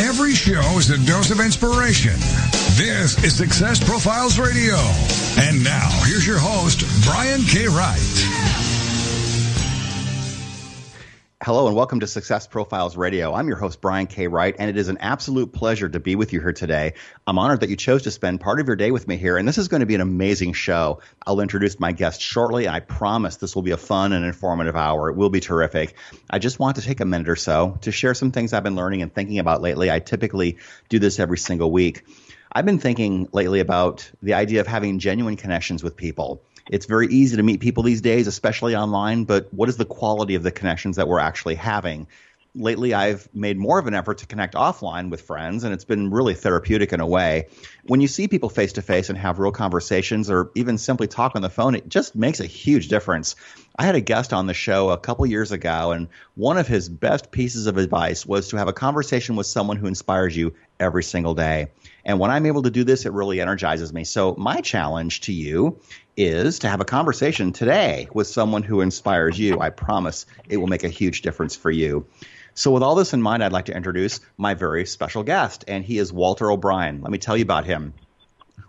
Every show is a dose of inspiration. This is Success Profiles Radio. And now, here's your host, Brian K. Wright. Hello and welcome to Success Profiles Radio. I'm your host, Brian K. Wright, and it is an absolute pleasure to be with you here today. I'm honored that you chose to spend part of your day with me here, and this is going to be an amazing show. I'll introduce my guest shortly. I promise this will be a fun and informative hour. It will be terrific. I just want to take a minute or so to share some things I've been learning and thinking about lately. I typically do this every single week. I've been thinking lately about the idea of having genuine connections with people. It's very easy to meet people these days, especially online, but what is the quality of the connections that we're actually having? Lately, I've made more of an effort to connect offline with friends, and it's been really therapeutic in a way. When you see people face to face and have real conversations, or even simply talk on the phone, it just makes a huge difference. I had a guest on the show a couple years ago, and one of his best pieces of advice was to have a conversation with someone who inspires you every single day. And when I'm able to do this, it really energizes me. So, my challenge to you is to have a conversation today with someone who inspires you. I promise it will make a huge difference for you. So, with all this in mind, I'd like to introduce my very special guest, and he is Walter O'Brien. Let me tell you about him.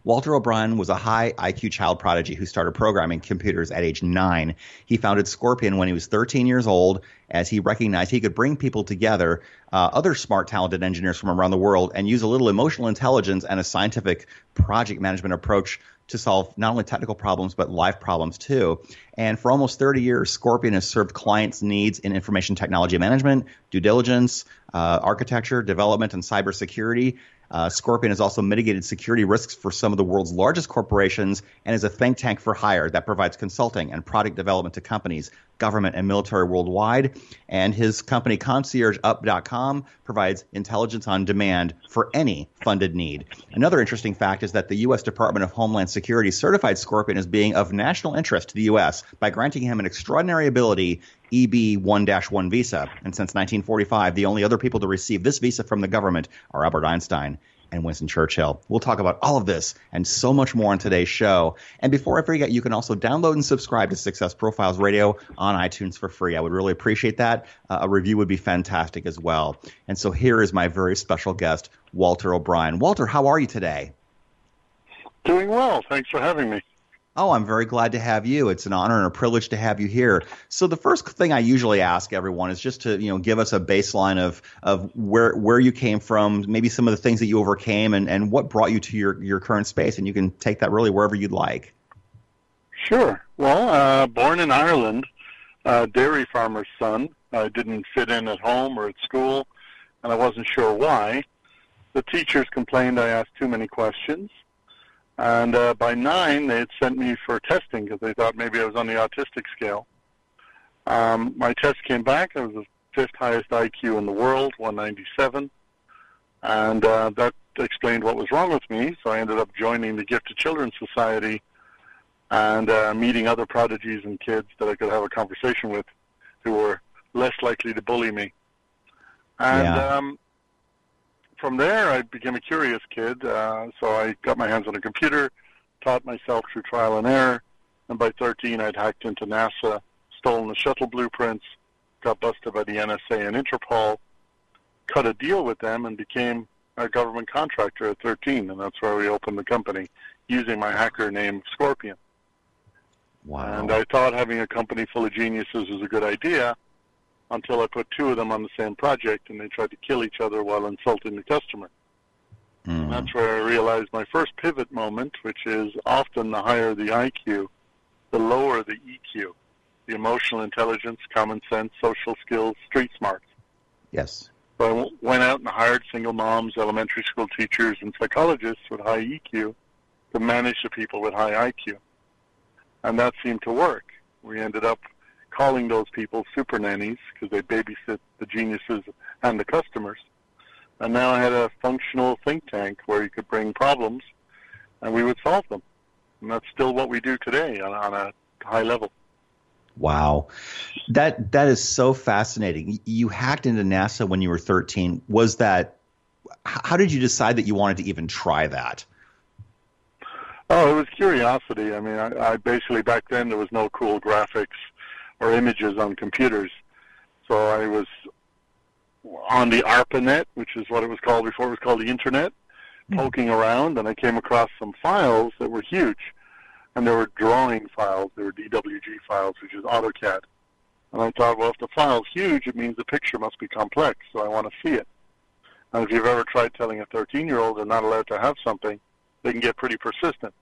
Walter O'Brien was a high IQ child prodigy who started programming computers at age nine. He founded Scorpion when he was 13 years old, as he recognized he could bring people together, uh, other smart, talented engineers from around the world, and use a little emotional intelligence and a scientific project management approach to solve not only technical problems but life problems too. And for almost 30 years, Scorpion has served clients' needs in information technology management, due diligence, uh, architecture, development, and cybersecurity. Uh, Scorpion has also mitigated security risks for some of the world's largest corporations and is a think tank for hire that provides consulting and product development to companies, government, and military worldwide. And his company, ConciergeUp.com, provides intelligence on demand for any funded need. Another interesting fact is that the U.S. Department of Homeland Security certified Scorpion as being of national interest to the U.S. by granting him an extraordinary ability EB 1 1 visa. And since 1945, the only other people to receive this visa from the government are Albert Einstein and Winston Churchill. We'll talk about all of this and so much more on today's show. And before I forget, you can also download and subscribe to Success Profiles Radio on iTunes for free. I would really appreciate that. Uh, a review would be fantastic as well. And so here is my very special guest, Walter O'Brien. Walter, how are you today? Doing well. Thanks for having me. Oh, I'm very glad to have you. It's an honor and a privilege to have you here. So the first thing I usually ask everyone is just to, you know, give us a baseline of of where where you came from, maybe some of the things that you overcame and, and what brought you to your, your current space and you can take that really wherever you'd like. Sure. Well, uh, born in Ireland, uh, dairy farmer's son. I didn't fit in at home or at school, and I wasn't sure why. The teachers complained I asked too many questions. And uh, by nine, they had sent me for testing because they thought maybe I was on the autistic scale. Um, my test came back. I was the fifth highest IQ in the world, 197. And uh, that explained what was wrong with me. So I ended up joining the Gifted Children Society and uh, meeting other prodigies and kids that I could have a conversation with who were less likely to bully me. And yeah. um, from there, I became a curious kid. Uh, so I got my hands on a computer, taught myself through trial and error, and by 13, I'd hacked into NASA, stolen the shuttle blueprints, got busted by the NSA and Interpol, cut a deal with them, and became a government contractor at 13, and that's where we opened the company using my hacker name Scorpion. Wow. And I thought having a company full of geniuses was a good idea until I put two of them on the same project and they tried to kill each other while insulting the customer. Mm. That's where I realized my first pivot moment, which is often the higher the IQ, the lower the EQ, the emotional intelligence, common sense, social skills, street smarts. Yes. So I went out and hired single moms, elementary school teachers, and psychologists with high EQ to manage the people with high IQ. And that seemed to work. We ended up calling those people super nannies because they babysit the geniuses and the customers. And now I had a functional think tank where you could bring problems, and we would solve them. And that's still what we do today on, on a high level. Wow. That that is so fascinating. You hacked into NASA when you were 13. Was that how did you decide that you wanted to even try that? Oh, it was curiosity. I mean, I, I basically back then there was no cool graphics or images on computers, so I was on the ARPANET, which is what it was called before it was called the Internet, mm-hmm. poking around, and I came across some files that were huge, and they were drawing files. They were DWG files, which is AutoCAD. And I thought, well, if the file's huge, it means the picture must be complex, so I want to see it. And if you've ever tried telling a 13-year-old they're not allowed to have something, they can get pretty persistent.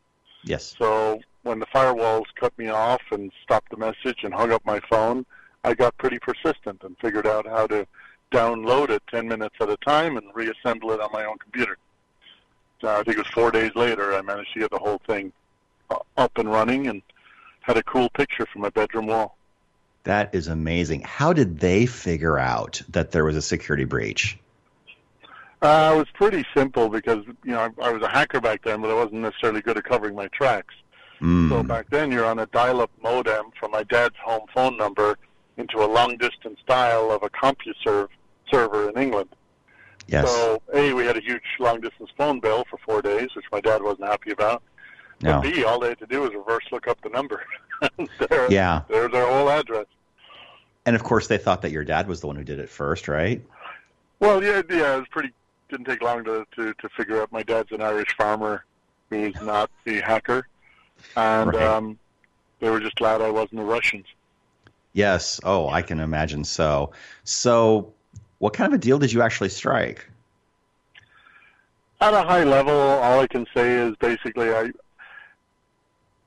Yes. So when the firewalls cut me off and stopped the message and hung up my phone, I got pretty persistent and figured out how to download it 10 minutes at a time and reassemble it on my own computer. So I think it was four days later I managed to get the whole thing up and running and had a cool picture from my bedroom wall. That is amazing. How did they figure out that there was a security breach? Uh, it was pretty simple because you know I, I was a hacker back then, but I wasn't necessarily good at covering my tracks. Mm. So back then, you're on a dial-up modem from my dad's home phone number into a long-distance dial of a CompuServe server in England. Yes. So a, we had a huge long-distance phone bill for four days, which my dad wasn't happy about. No. But B, all they had to do was reverse look up the number. there, yeah. There's their whole address. And of course, they thought that your dad was the one who did it first, right? Well, yeah, yeah. It was pretty. Didn't take long to to, to figure out. My dad's an Irish farmer who's not a hacker, and right. um, they were just glad I wasn't the Russians. Yes. Oh, I can imagine so. So, what kind of a deal did you actually strike? At a high level, all I can say is basically I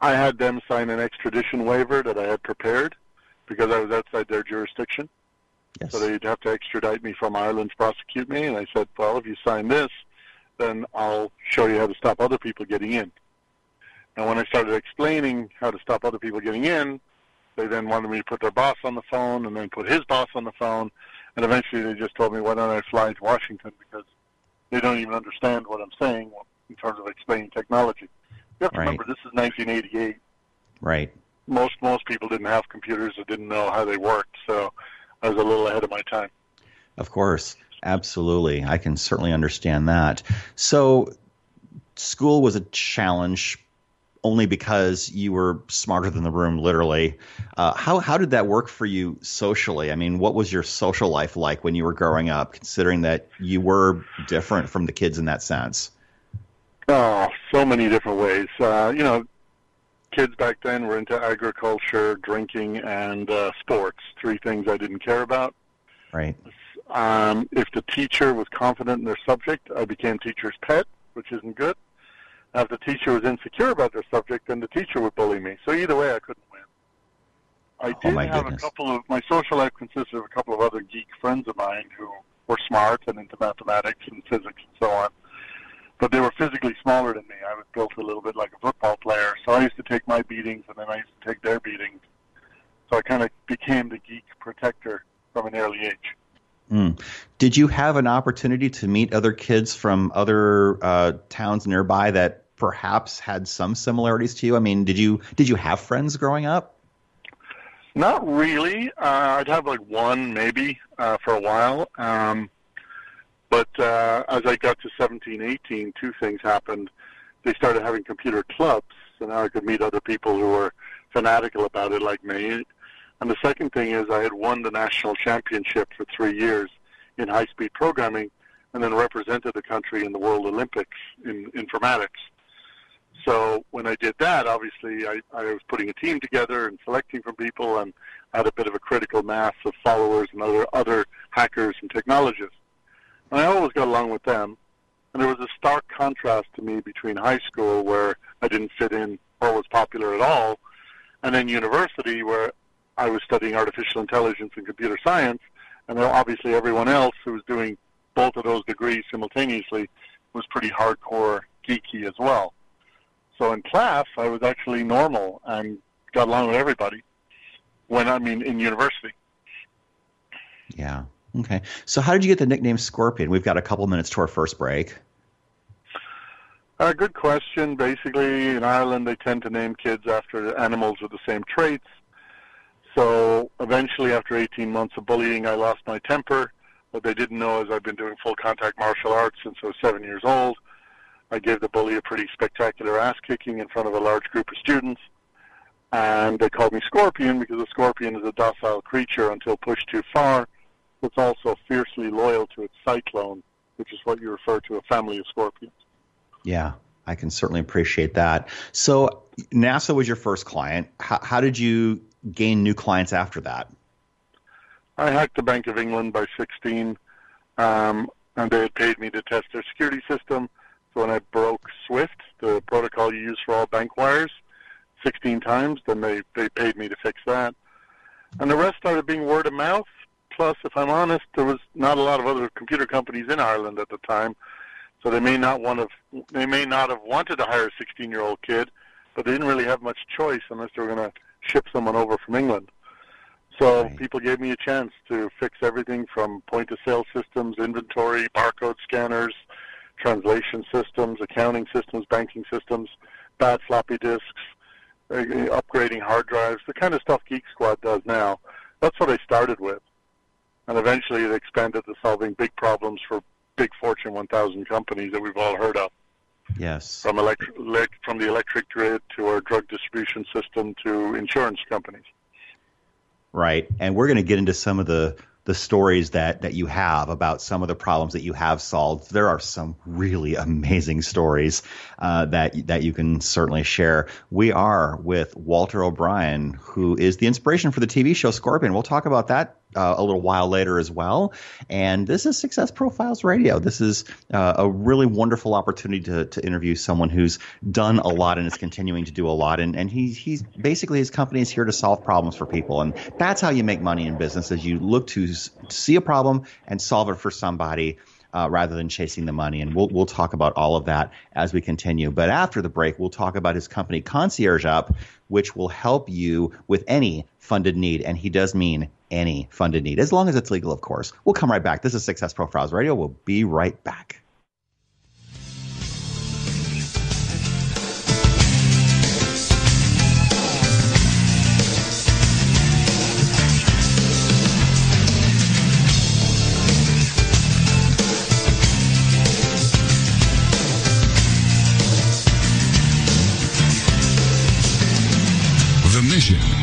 I had them sign an extradition waiver that I had prepared because I was outside their jurisdiction. Yes. So they'd have to extradite me from Ireland to prosecute me. And I said, well, if you sign this, then I'll show you how to stop other people getting in. And when I started explaining how to stop other people getting in, they then wanted me to put their boss on the phone and then put his boss on the phone. And eventually they just told me, why don't I fly to Washington because they don't even understand what I'm saying in terms of explaining technology. You have to right. remember this is 1988. Right. Most most people didn't have computers or didn't know how they worked, so I was a little ahead of my time. Of course, absolutely. I can certainly understand that. So, school was a challenge only because you were smarter than the room, literally. Uh, how how did that work for you socially? I mean, what was your social life like when you were growing up, considering that you were different from the kids in that sense? Oh, so many different ways. Uh, you know, kids back then were into agriculture, drinking, and uh, sports. Three things I didn't care about. Right. Um, if the teacher was confident in their subject, I became teacher's pet, which isn't good. If the teacher was insecure about their subject, then the teacher would bully me. So either way, I couldn't win. I oh, did oh have goodness. a couple of my social life consisted of a couple of other geek friends of mine who were smart and into mathematics and physics and so on but they were physically smaller than me. I was built a little bit like a football player, so I used to take my beatings, and then I used to take their beatings. So I kind of became the geek protector from an early age. Mm. Did you have an opportunity to meet other kids from other uh, towns nearby that perhaps had some similarities to you? I mean, did you did you have friends growing up? Not really. Uh, I'd have like one maybe uh, for a while. Um, but uh, as I got to 17, 18, two things happened. They started having computer clubs, so now I could meet other people who were fanatical about it like me. And the second thing is I had won the national championship for three years in high-speed programming and then represented the country in the World Olympics in informatics. So when I did that, obviously I, I was putting a team together and selecting from people and had a bit of a critical mass of followers and other, other hackers and technologists. And I always got along with them. And there was a stark contrast to me between high school, where I didn't fit in or was popular at all, and then university, where I was studying artificial intelligence and computer science, and obviously everyone else who was doing both of those degrees simultaneously was pretty hardcore geeky as well. So in class, I was actually normal and got along with everybody. When I mean in university. Yeah. Okay. So, how did you get the nickname Scorpion? We've got a couple minutes to our first break. Uh, good question. Basically, in Ireland, they tend to name kids after animals with the same traits. So, eventually, after 18 months of bullying, I lost my temper. What they didn't know is I've been doing full contact martial arts since I was seven years old. I gave the bully a pretty spectacular ass kicking in front of a large group of students. And they called me Scorpion because a scorpion is a docile creature until pushed too far it's also fiercely loyal to its cyclone, which is what you refer to a family of scorpions. Yeah, I can certainly appreciate that. So NASA was your first client. How, how did you gain new clients after that? I hacked the Bank of England by 16, um, and they had paid me to test their security system. So when I broke SWIFT, the protocol you use for all bank wires, 16 times, then they, they paid me to fix that. And the rest started being word of mouth. Plus, if I'm honest, there was not a lot of other computer companies in Ireland at the time, so they may not want to. They may not have wanted to hire a 16-year-old kid, but they didn't really have much choice unless they were going to ship someone over from England. So right. people gave me a chance to fix everything from point-of-sale systems, inventory, barcode scanners, translation systems, accounting systems, banking systems, bad floppy disks, uh, upgrading hard drives, the kind of stuff Geek Squad does now. That's what I started with and eventually it expanded to solving big problems for big Fortune 1000 companies that we've all heard of. Yes. From electric, from the electric grid to our drug distribution system to insurance companies. Right, and we're going to get into some of the the stories that that you have about some of the problems that you have solved. There are some really amazing stories uh, that that you can certainly share. We are with Walter O'Brien, who is the inspiration for the TV show Scorpion. We'll talk about that uh, a little while later as well. And this is Success Profiles Radio. This is uh, a really wonderful opportunity to, to interview someone who's done a lot and is continuing to do a lot. And, and he, he's basically his company is here to solve problems for people. And that's how you make money in business is you look to see a problem and solve it for somebody. Uh, rather than chasing the money. And we'll, we'll talk about all of that as we continue. But after the break, we'll talk about his company, Concierge Up, which will help you with any funded need. And he does mean any funded need, as long as it's legal, of course. We'll come right back. This is Success Profiles Radio. We'll be right back.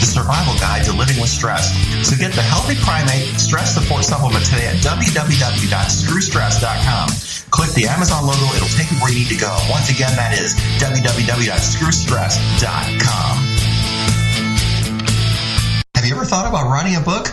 The Survival Guide to Living with Stress. So get the Healthy Primate Stress Support Supplement today at www.screwstress.com. Click the Amazon logo, it'll take you where you need to go. Once again, that is www.screwstress.com. Have you ever thought about writing a book?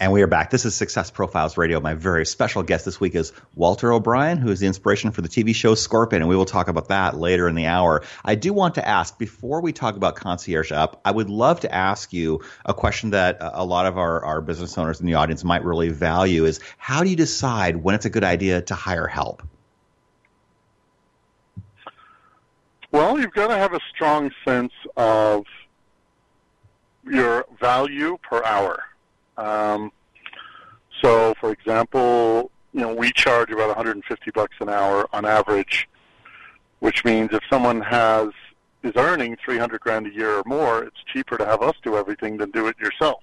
And we are back. This is Success Profiles Radio. My very special guest this week is Walter O'Brien, who is the inspiration for the TV show Scorpion, and we will talk about that later in the hour. I do want to ask, before we talk about Concierge Up, I would love to ask you a question that a lot of our, our business owners in the audience might really value is how do you decide when it's a good idea to hire help? Well, you've got to have a strong sense of your value per hour. Um, so, for example, you know, we charge about 150 bucks an hour on average, which means if someone has is earning 300 grand a year or more, it's cheaper to have us do everything than do it yourself.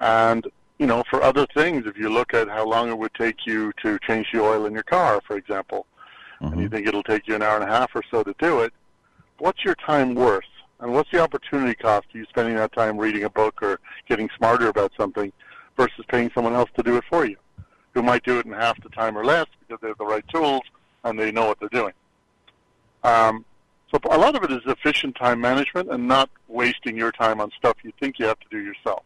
And you know, for other things, if you look at how long it would take you to change the oil in your car, for example, mm-hmm. and you mm-hmm. think it'll take you an hour and a half or so to do it, what's your time worth? And what's the opportunity cost of you spending that time reading a book or getting smarter about something versus paying someone else to do it for you, who might do it in half the time or less because they have the right tools and they know what they're doing. Um, so a lot of it is efficient time management and not wasting your time on stuff you think you have to do yourself.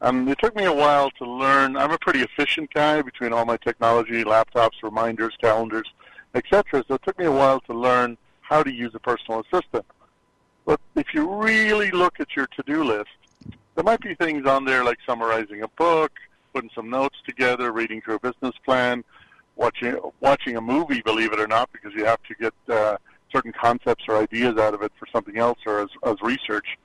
And it took me a while to learn. I'm a pretty efficient guy between all my technology, laptops, reminders, calendars, etc. So it took me a while to learn how to use a personal assistant. But if you really look at your to-do list, there might be things on there like summarizing a book, putting some notes together, reading through a business plan, watching watching a movie. Believe it or not, because you have to get uh, certain concepts or ideas out of it for something else or as, as research.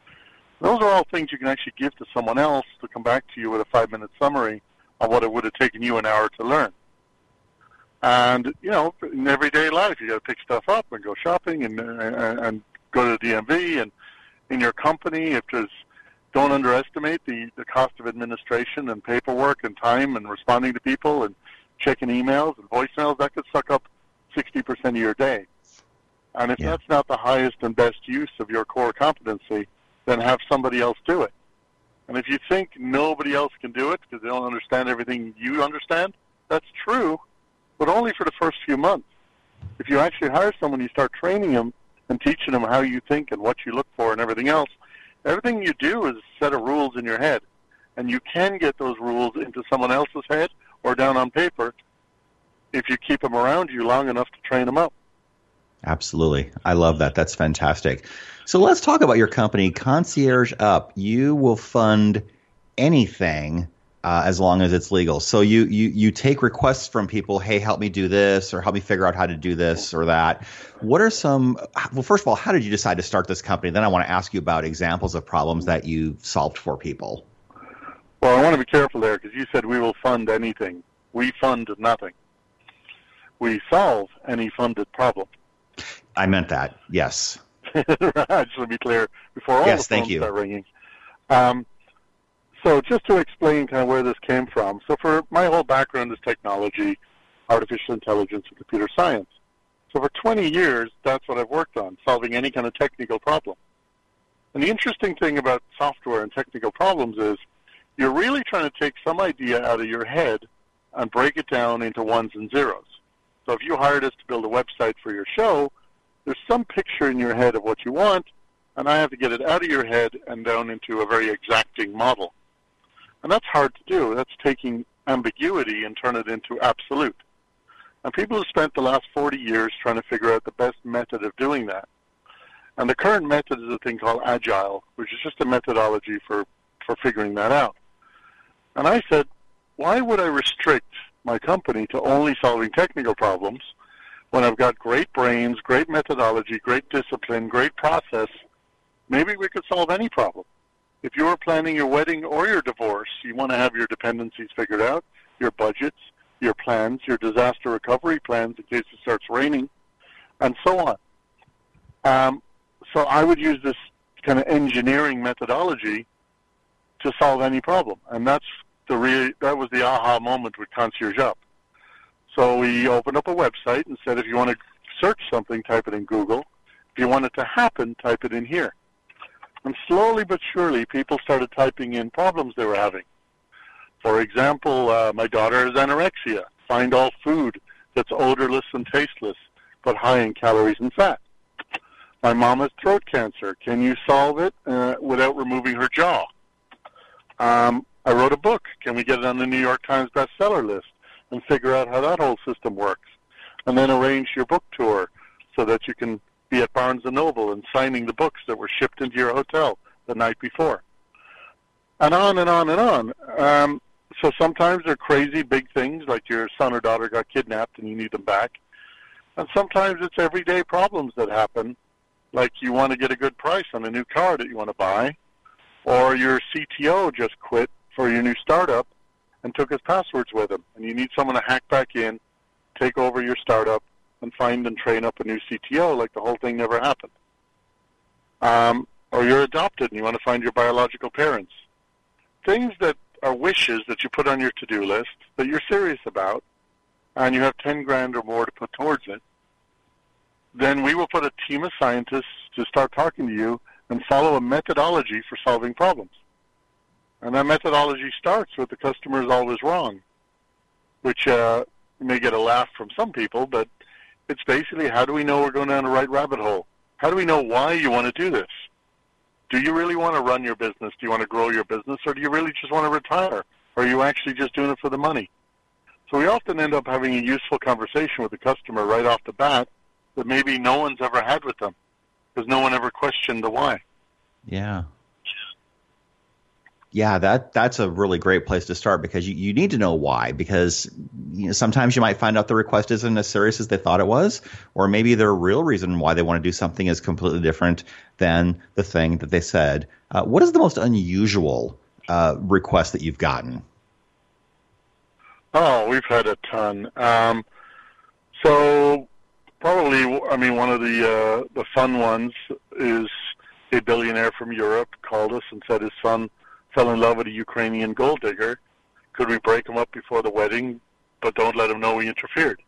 Those are all things you can actually give to someone else to come back to you with a five-minute summary of what it would have taken you an hour to learn. And you know, in everyday life, you got to pick stuff up and go shopping and and, and go to the DMV. And in your company, if there's don't underestimate the the cost of administration and paperwork and time and responding to people and checking emails and voicemails. That could suck up sixty percent of your day. And if yeah. that's not the highest and best use of your core competency, then have somebody else do it. And if you think nobody else can do it because they don't understand everything you understand, that's true but only for the first few months. If you actually hire someone, you start training them and teaching them how you think and what you look for and everything else. Everything you do is a set of rules in your head, and you can get those rules into someone else's head or down on paper if you keep them around you long enough to train them up. Absolutely. I love that. That's fantastic. So let's talk about your company, Concierge Up. You will fund anything uh, as long as it's legal. So you, you you take requests from people, hey, help me do this, or help me figure out how to do this or that. What are some? Well, first of all, how did you decide to start this company? Then I want to ask you about examples of problems that you solved for people. Well, I want to be careful there because you said we will fund anything. We fund nothing. We solve any funded problem. I meant that. Yes. right. Just to be clear before all yes, the phones start ringing. Um, so just to explain kind of where this came from. So for my whole background is technology, artificial intelligence, and computer science. So for 20 years, that's what I've worked on, solving any kind of technical problem. And the interesting thing about software and technical problems is you're really trying to take some idea out of your head and break it down into ones and zeros. So if you hired us to build a website for your show, there's some picture in your head of what you want, and I have to get it out of your head and down into a very exacting model. And that's hard to do. That's taking ambiguity and turn it into absolute. And people have spent the last 40 years trying to figure out the best method of doing that. And the current method is a thing called agile, which is just a methodology for, for figuring that out. And I said, why would I restrict my company to only solving technical problems when I've got great brains, great methodology, great discipline, great process? Maybe we could solve any problem if you're planning your wedding or your divorce, you want to have your dependencies figured out, your budgets, your plans, your disaster recovery plans in case it starts raining, and so on. Um, so I would use this kind of engineering methodology to solve any problem, and that's the re- that was the aha moment with Concierge Up. So we opened up a website and said, if you want to search something, type it in Google. If you want it to happen, type it in here. And slowly but surely, people started typing in problems they were having. For example, uh, my daughter has anorexia. Find all food that's odorless and tasteless, but high in calories and fat. My mom has throat cancer. Can you solve it uh, without removing her jaw? Um, I wrote a book. Can we get it on the New York Times bestseller list and figure out how that whole system works? And then arrange your book tour so that you can be at Barnes and Noble and signing the books that were shipped into your hotel the night before. And on and on and on. Um, so sometimes they're crazy big things like your son or daughter got kidnapped and you need them back. And sometimes it's everyday problems that happen, like you want to get a good price on a new car that you want to buy, or your CTO just quit for your new startup and took his passwords with him, and you need someone to hack back in, take over your startup, and find and train up a new CTO like the whole thing never happened. Um, or you're adopted and you want to find your biological parents. Things that are wishes that you put on your to-do list that you're serious about, and you have 10 grand or more to put towards it, then we will put a team of scientists to start talking to you and follow a methodology for solving problems. And that methodology starts with the customer is always wrong, which uh, may get a laugh from some people, but it's basically how do we know we're going down the right rabbit hole? How do we know why you want to do this? Do you really want to run your business? Do you want to grow your business? Or do you really just want to retire? Or are you actually just doing it for the money? So we often end up having a useful conversation with the customer right off the bat that maybe no one's ever had with them because no one ever questioned the why. Yeah. Yeah, that that's a really great place to start because you, you need to know why because you know, sometimes you might find out the request isn't as serious as they thought it was, or maybe their real reason why they want to do something is completely different than the thing that they said. Uh, what is the most unusual uh, request that you've gotten? Oh, we've had a ton. Um, so probably, I mean, one of the uh, the fun ones is a billionaire from Europe called us and said his son fell in love with a Ukrainian gold digger. Could we break him up before the wedding, but don't let him know we interfered?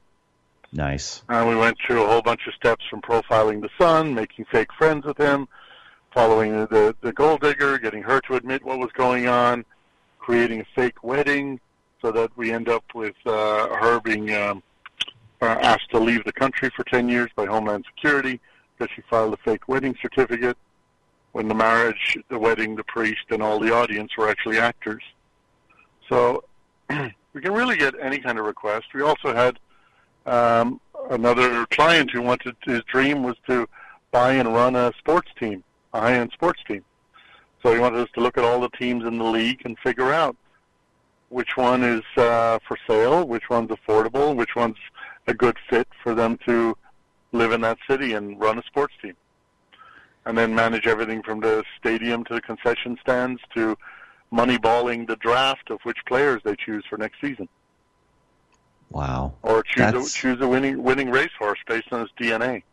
Nice. And we went through a whole bunch of steps from profiling the son, making fake friends with him, following the, the gold digger, getting her to admit what was going on, creating a fake wedding so that we end up with uh, her being um, uh, asked to leave the country for 10 years by Homeland Security because she filed a fake wedding certificate when the marriage, the wedding, the priest, and all the audience were actually actors. So we can really get any kind of request. We also had um, another client who wanted his dream was to buy and run a sports team, a high-end sports team. So he wanted us to look at all the teams in the league and figure out which one is uh, for sale, which one's affordable, which one's a good fit for them to live in that city and run a sports team and then manage everything from the stadium to the concession stands to moneyballing the draft of which players they choose for next season. Wow. Or choose a, choose a winning winning racehorse based on its DNA.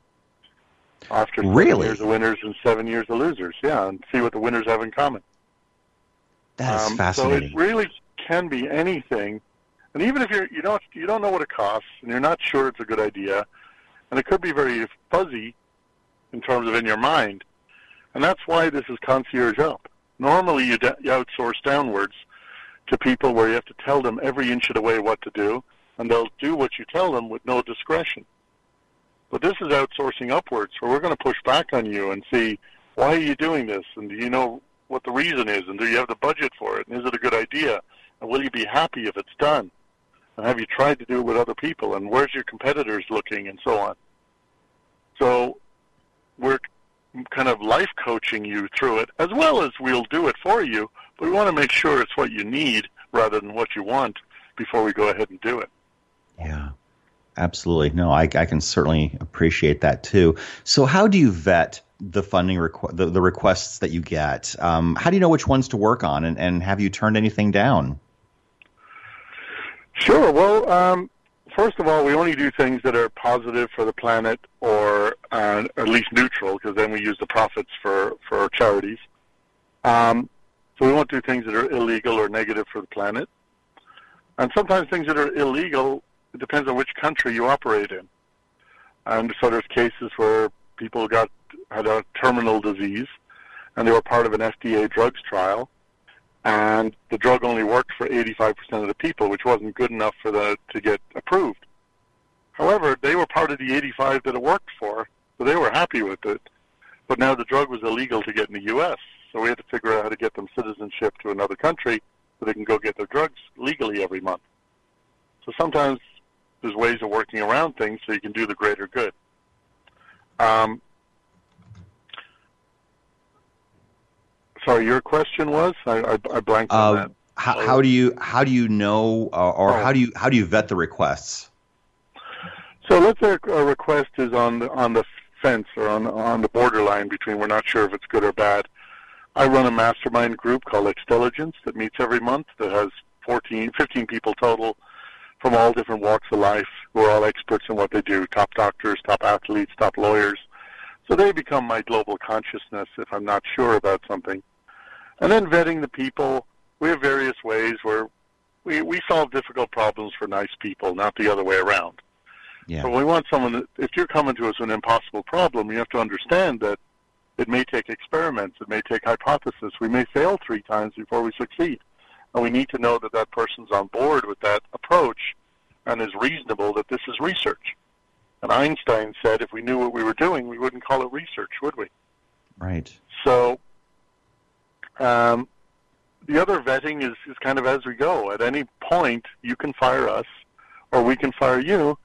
After seven really? years of winners and seven years of losers, yeah, and see what the winners have in common. That is um, fascinating. So it really can be anything, and even if you're you don't you don't know what it costs and you're not sure it's a good idea, and it could be very fuzzy in terms of in your mind. And that's why this is concierge up. Normally you, you outsource downwards to people where you have to tell them every inch of the way what to do, and they'll do what you tell them with no discretion. But this is outsourcing upwards, where we're going to push back on you and see why are you doing this, and do you know what the reason is, and do you have the budget for it, and is it a good idea, and will you be happy if it's done, and have you tried to do it with other people, and where's your competitors looking, and so on. So we're kind of life coaching you through it, as well as we'll do it for you, but we want to make sure it's what you need rather than what you want before we go ahead and do it. Yeah, absolutely. No, I, I can certainly appreciate that too. So, how do you vet the funding requ- the, the requests that you get? Um, how do you know which ones to work on, and, and have you turned anything down? Sure. Well, um, first of all, we only do things that are positive for the planet or uh, at least neutral, because then we use the profits for, for charities. Um, so we won't do things that are illegal or negative for the planet. And sometimes things that are illegal, it depends on which country you operate in. And so there's cases where people got had a terminal disease, and they were part of an FDA drugs trial, and the drug only worked for 85% of the people, which wasn't good enough for the to get approved. However, they were part of the 85 that it worked for, so they were happy with it. But now the drug was illegal to get in the U.S., so we had to figure out how to get them citizenship to another country so they can go get their drugs legally every month. So sometimes there's ways of working around things so you can do the greater good. Um, sorry, your question was I, I, I blanked on uh, that. How, how, do you how do you know uh, or oh. how do you how do you vet the requests? So let's say a request is on the on the fence or on on the borderline between we're not sure if it's good or bad. I run a mastermind group called Extelligence that meets every month that has 14, 15 people total from all different walks of life who are all experts in what they do, top doctors, top athletes, top lawyers. So they become my global consciousness if I'm not sure about something. And then vetting the people, we have various ways where we, we solve difficult problems for nice people, not the other way around. Yeah. So we want someone that, if you're coming to us with an impossible problem, you have to understand that it may take experiments, it may take hypothesis. We may fail three times before we succeed. And we need to know that that person's on board with that approach and is reasonable that this is research. And Einstein said if we knew what we were doing, we wouldn't call it research, would we? Right. So um, the other vetting is, is kind of as we go. At any point, you can fire us or we can fire you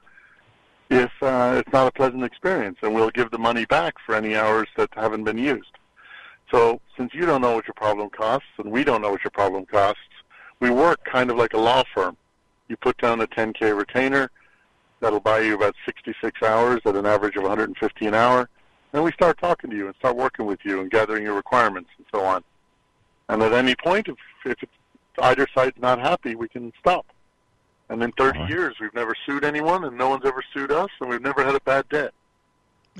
if uh, it's not a pleasant experience, and we'll give the money back for any hours that haven't been used. So since you don't know what your problem costs, and we don't know what your problem costs, we work kind of like a law firm. You put down a 10K retainer, that'll buy you about 66 hours at an average of 150 an hour. Then we start talking to you and start working with you and gathering your requirements and so on. And at any point, if, if it's, either side's not happy, we can stop. And in 30 years, we've never sued anyone, and no one's ever sued us, and we've never had a bad debt.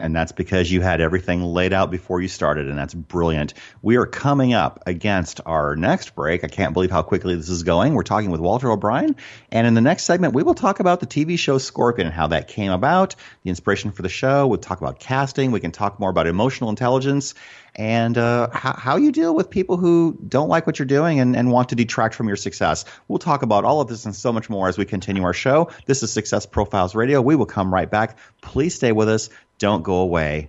And that's because you had everything laid out before you started, and that's brilliant. We are coming up against our next break. I can't believe how quickly this is going. We're talking with Walter O'Brien, and in the next segment, we will talk about the TV show Scorpion and how that came about, the inspiration for the show. We'll talk about casting. We can talk more about emotional intelligence and uh, how, how, you deal with people who don't like what you're doing and, and want to detract from your success. We'll talk about all of this and so much more as we continue our show. This is Success Profiles Radio. We will come right back. Please stay with us. Don't go away.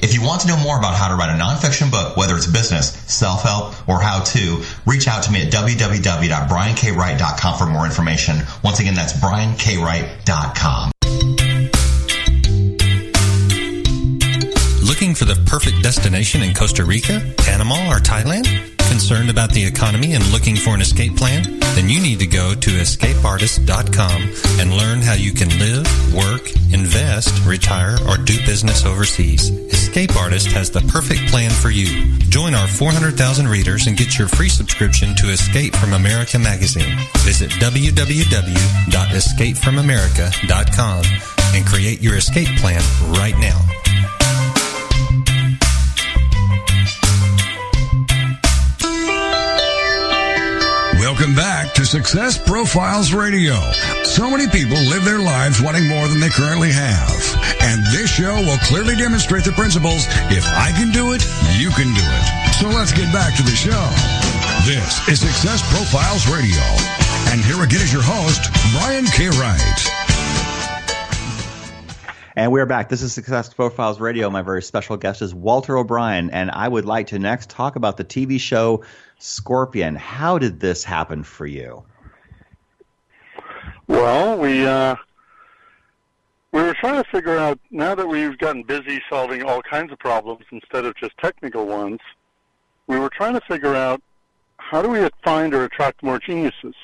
If you want to know more about how to write a nonfiction book, whether it's business, self-help, or how to, reach out to me at www.briankWright.com for more information. Once again, that's briankWright.com. Looking for the perfect destination in Costa Rica, Panama, or Thailand? Concerned about the economy and looking for an escape plan? Then you need to go to escapeartist.com and learn how you can live, work, invest, retire, or do business overseas. Escape Artist has the perfect plan for you. Join our 400,000 readers and get your free subscription to Escape from America magazine. Visit www.escapefromamerica.com and create your escape plan right now. Welcome back to Success Profiles Radio. So many people live their lives wanting more than they currently have. And this show will clearly demonstrate the principles if I can do it, you can do it. So let's get back to the show. This is Success Profiles Radio. And here again is your host, Brian K. Wright. And we're back. This is Success Profiles Radio. My very special guest is Walter O'Brien, and I would like to next talk about the TV show Scorpion. How did this happen for you? Well, we uh, we were trying to figure out now that we've gotten busy solving all kinds of problems instead of just technical ones. We were trying to figure out how do we find or attract more geniuses.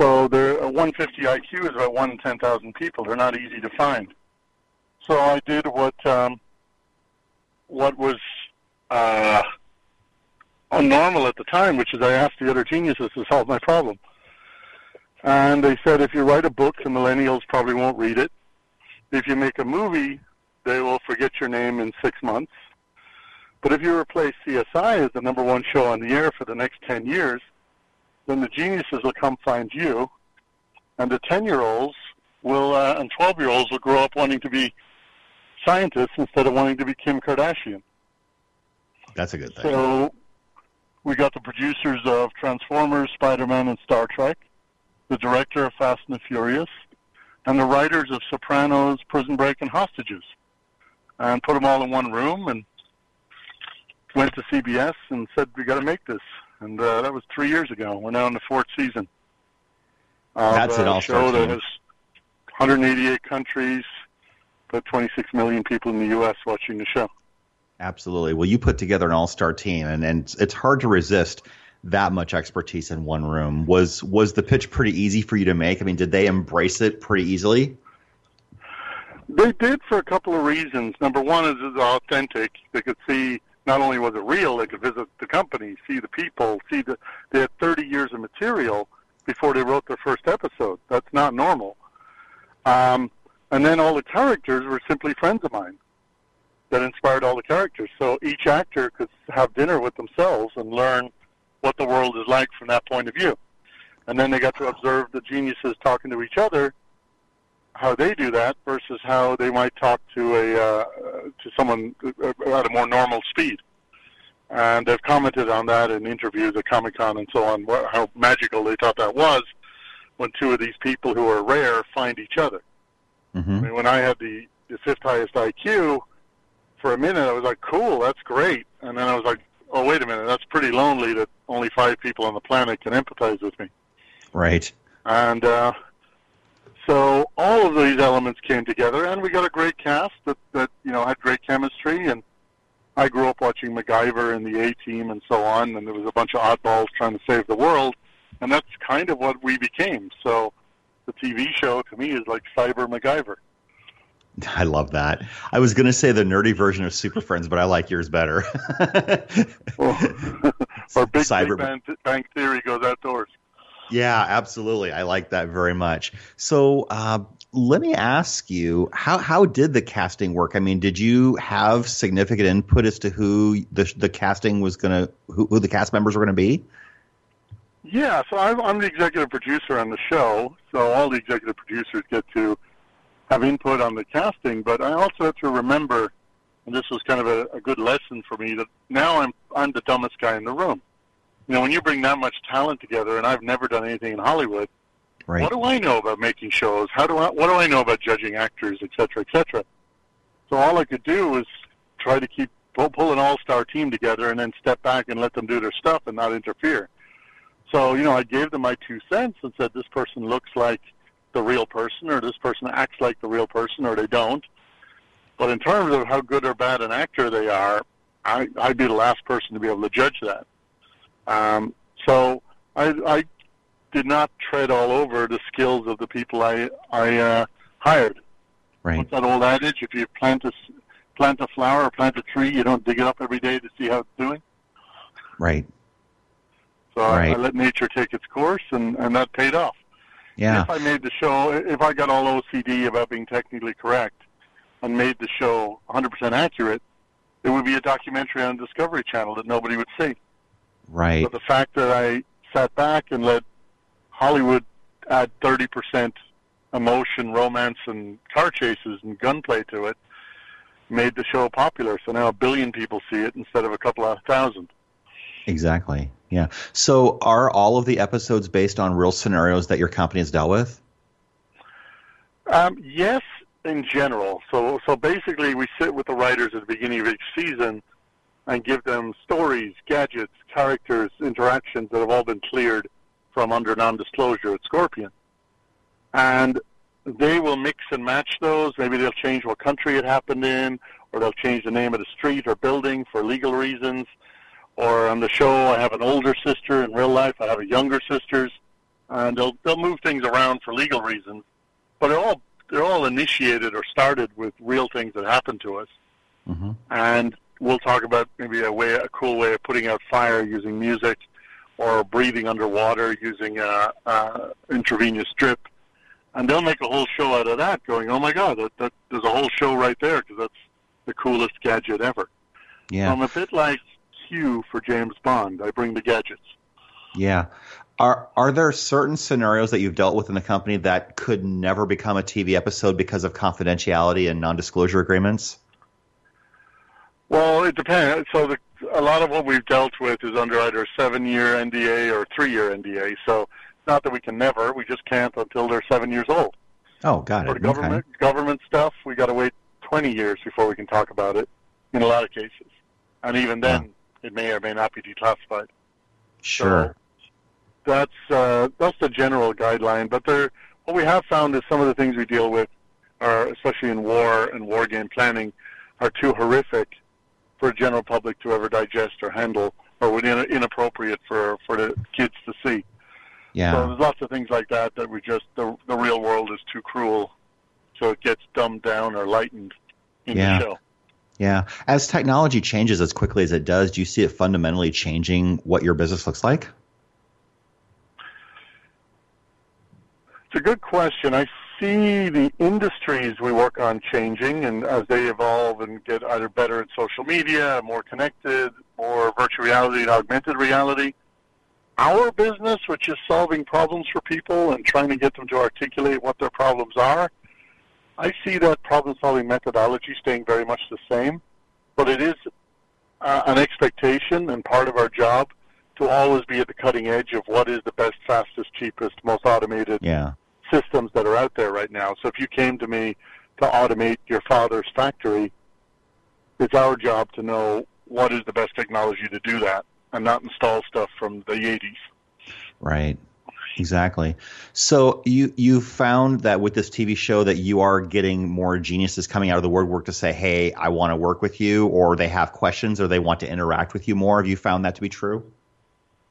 So there, a 150 IQ is about one in 10,000 people. They're not easy to find. so I did what um, what was uh, normal at the time, which is I asked the other geniuses to solve my problem. And they said, if you write a book, the millennials probably won't read it. If you make a movie, they will forget your name in six months. But if you replace CSI as the number one show on the air for the next 10 years, then the geniuses will come find you, and the 10-year-olds will uh, and 12-year-olds will grow up wanting to be scientists instead of wanting to be Kim Kardashian. That's a good thing. So we got the producers of Transformers, Spider-Man, and Star Trek, the director of Fast and the Furious, and the writers of Sopranos, Prison Break, and Hostages, and put them all in one room and went to CBS and said, "We got to make this." And uh, that was three years ago. We're now in the fourth season. Of, That's an uh, all-star show that has 188 countries, but 26 million people in the U.S. watching the show. Absolutely. Well, you put together an all-star team, and, and it's hard to resist that much expertise in one room. Was was the pitch pretty easy for you to make? I mean, did they embrace it pretty easily? They did for a couple of reasons. Number one is it's authentic. They could see not only was it real, they could visit the company, see the people, see the. They had 30 years of material before they wrote their first episode. That's not normal. Um, and then all the characters were simply friends of mine that inspired all the characters. So each actor could have dinner with themselves and learn what the world is like from that point of view. And then they got to observe the geniuses talking to each other how they do that versus how they might talk to a uh, to someone at a more normal speed. And they've commented on that in interviews at Comic Con and so on, how magical they thought that was when two of these people who are rare find each other. I hmm mean, when I had the, the fifth highest IQ, for a minute I was like, cool, that's great. And then I was like, oh, wait a minute, that's pretty lonely that only five people on the planet can empathize with me. Right. And uh, so all of these elements came together, and we got a great cast that, that you know had great chemistry. And I grew up watching MacGyver and the A Team and so on, and there was a bunch of oddballs trying to save the world, and that's kind of what we became. So the TV show to me is like Cyber MacGyver. I love that. I was going to say the nerdy version of Super Friends, but I like yours better. or Big, Cyber- Big Bang, Bang Theory goes outdoors. Yeah, absolutely. I like that very much. So, uh, let me ask you how how did the casting work? I mean, did you have significant input as to who the the casting was going to who, who the cast members were going to be? Yeah, so I'm, I'm the executive producer on the show, so all the executive producers get to have input on the casting. But I also have to remember, and this was kind of a, a good lesson for me, that now I'm I'm the dumbest guy in the room. You know, when you bring that much talent together, and I've never done anything in Hollywood, Right. what do I know about making shows? How do I what do I know about judging actors, et cetera, et cetera? So all I could do was try to keep pull, pull an all-star team together, and then step back and let them do their stuff and not interfere. So you know, I gave them my two cents and said, this person looks like the real person, or this person acts like the real person, or they don't. But in terms of how good or bad an actor they are, I, I'd be the last person to be able to judge that. Um, so I, I did not tread all over the skills of the people I I uh, hired. Right. What's that old adage? If you plant a plant a flower or plant a tree, you don't dig it up every day to see how it's doing. Right. So I, I let nature take its course, and and that paid off. Yeah. If I made the show, if I got all OCD about being technically correct, and made the show 100% accurate, it would be a documentary on Discovery Channel that nobody would see. Right. But the fact that I sat back and let Hollywood add 30% emotion, romance, and car chases and gunplay to it made the show popular. So now a billion people see it instead of a couple of thousand. Exactly. Yeah. So, are all of the episodes based on real scenarios that your company has dealt with? Um, yes, in general. So, so basically, we sit with the writers at the beginning of each season and give them stories, gadgets, characters, interactions that have all been cleared from under non-disclosure at Scorpion, and they will mix and match those. Maybe they'll change what country it happened in, or they'll change the name of the street or building for legal reasons. Or on the show, I have an older sister. In real life, I have a younger sister's, and they'll they'll move things around for legal reasons but it all they're all initiated or started with real things that happen to us, Mm-hmm. and we'll talk about maybe a way, a cool way of putting out fire using music, or breathing underwater using a, a intravenous drip, and they'll make a whole show out of that. Going, oh my god, that, that there's a whole show right there because that's the coolest gadget ever. Yeah. I'm a bit like Q for James Bond. I bring the gadgets. Yeah. Are are there certain scenarios that you've dealt with in the company that could never become a TV episode because of confidentiality and non-disclosure agreements? Well, it depends. So the, a lot of what we've dealt with is under either a seven-year NDA or three-year NDA. So it's not that we can never, we just can't until they're seven years old. Oh, got For it. the government government stuff, we got to wait 20 years before we can talk about it in a lot of cases, and even then, it may or may not be declassified. Sure. So that's uh, that's the general guideline. But there, what we have found is some of the things we deal with, are especially in war and war game planning, are too horrific for the general public to ever digest or handle, or would in, inappropriate for for the kids to see. yeah. So there's lots of things like that that we just the the real world is too cruel, so it gets dumbed down or lightened in Yeah. the show. Yeah. As technology changes as quickly as it does, do you see it fundamentally changing what your business looks like? It's a good question. I see the industries we work on changing, and as they evolve and get either better at social media, more connected, more virtual reality and augmented reality. Our business, which is solving problems for people and trying to get them to articulate what their problems are, I see that problem-solving methodology staying very much the same, but it is uh, an expectation and part of our job to always be at the cutting edge of what is the best, fastest, cheapest, most automated Yeah. Systems that are out there right now. So if you came to me to automate your father's factory, it's our job to know what is the best technology to do that and not install stuff from the 80s. Right. Exactly. So you you found that with this TV show that you are getting more geniuses coming out of the woodwork to say, "Hey, I want to work with you," or they have questions, or they want to interact with you more. Have you found that to be true?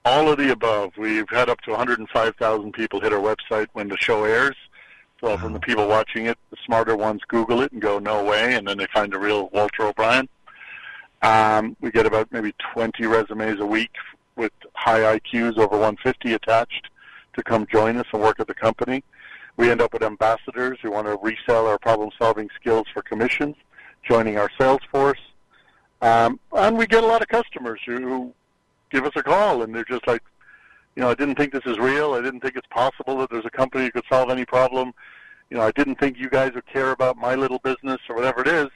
All of the above. We've had up to 105,000 people hit our website when the show airs. So from the people watching it, the smarter ones Google it and go, no way, and then they find the real Walter O'Brien. Um, we get about maybe 20 resumes a week with high IQs over 150 attached to come join us and work at the company. We end up with ambassadors who want to resell our problem-solving skills for commissions, joining our sales force. Um, and we get a lot of customers who give us a call and they're just like, you know, I didn't think this is real. I didn't think it's possible that there's a company that could solve any problem. You know, I didn't think you guys would care about my little business or whatever it is.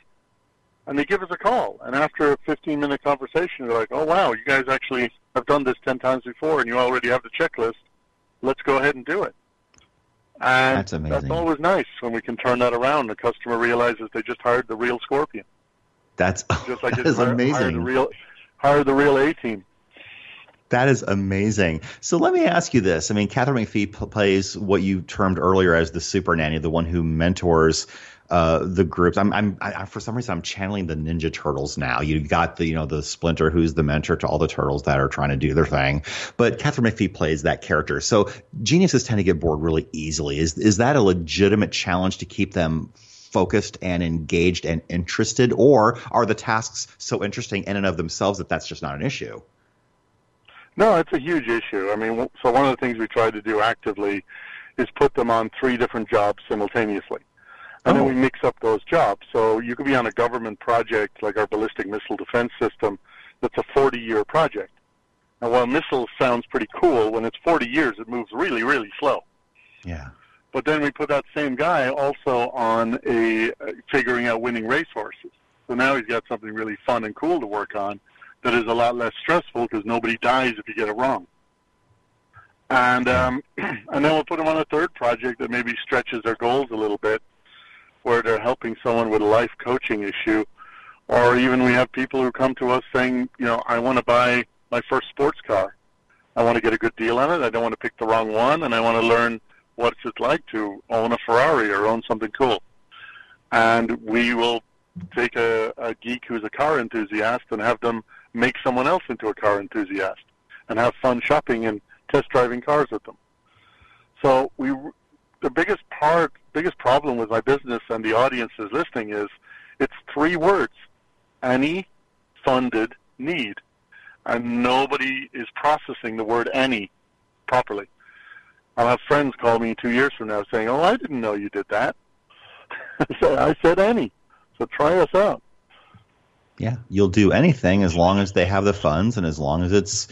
And they give us a call. And after a 15 minute conversation, they're like, oh, wow, you guys actually have done this 10 times before and you already have the checklist. Let's go ahead and do it. And That's amazing. That's always nice when we can turn that around. The customer realizes they just hired the real Scorpion. That's Just like that hired amazing. the real, hired the real A team. That is amazing. So let me ask you this. I mean, Katharine McPhee p- plays what you termed earlier as the super nanny, the one who mentors uh, the groups. I'm, I'm, I, for some reason, I'm channeling the Ninja Turtles now. You got the, you know, the Splinter, who's the mentor to all the turtles that are trying to do their thing. But Katharine McPhee plays that character. So geniuses tend to get bored really easily. Is is that a legitimate challenge to keep them focused and engaged and interested, or are the tasks so interesting in and of themselves that that's just not an issue? No, it's a huge issue. I mean, so one of the things we try to do actively is put them on three different jobs simultaneously. And Oh. then we mix up those jobs. So you could be on a government project like our ballistic missile defense system that's a 40-year project. Now, while missiles sounds pretty cool, when it's 40 years, it moves really, really slow. Yeah. But then we put that same guy also on a uh, figuring out winning racehorses. So now he's got something really fun and cool to work on that is a lot less stressful because nobody dies if you get it wrong. And um, and then we'll put them on a third project that maybe stretches their goals a little bit, where they're helping someone with a life coaching issue, or even we have people who come to us saying, you know, I want to buy my first sports car. I want to get a good deal on it. I don't want to pick the wrong one, and I want to learn what it's like to own a Ferrari or own something cool. And we will take a, a geek who's a car enthusiast and have them make someone else into a car enthusiast and have fun shopping and test driving cars with them. So we the biggest part, biggest problem with my business and the audiences listening is it's three words: any funded need, and nobody is processing the word any properly. I'll have friends call me two years from now saying, "Oh, I didn't know you did that." I said any, so try us out. Yeah, you'll do anything as long as they have the funds and as long as it's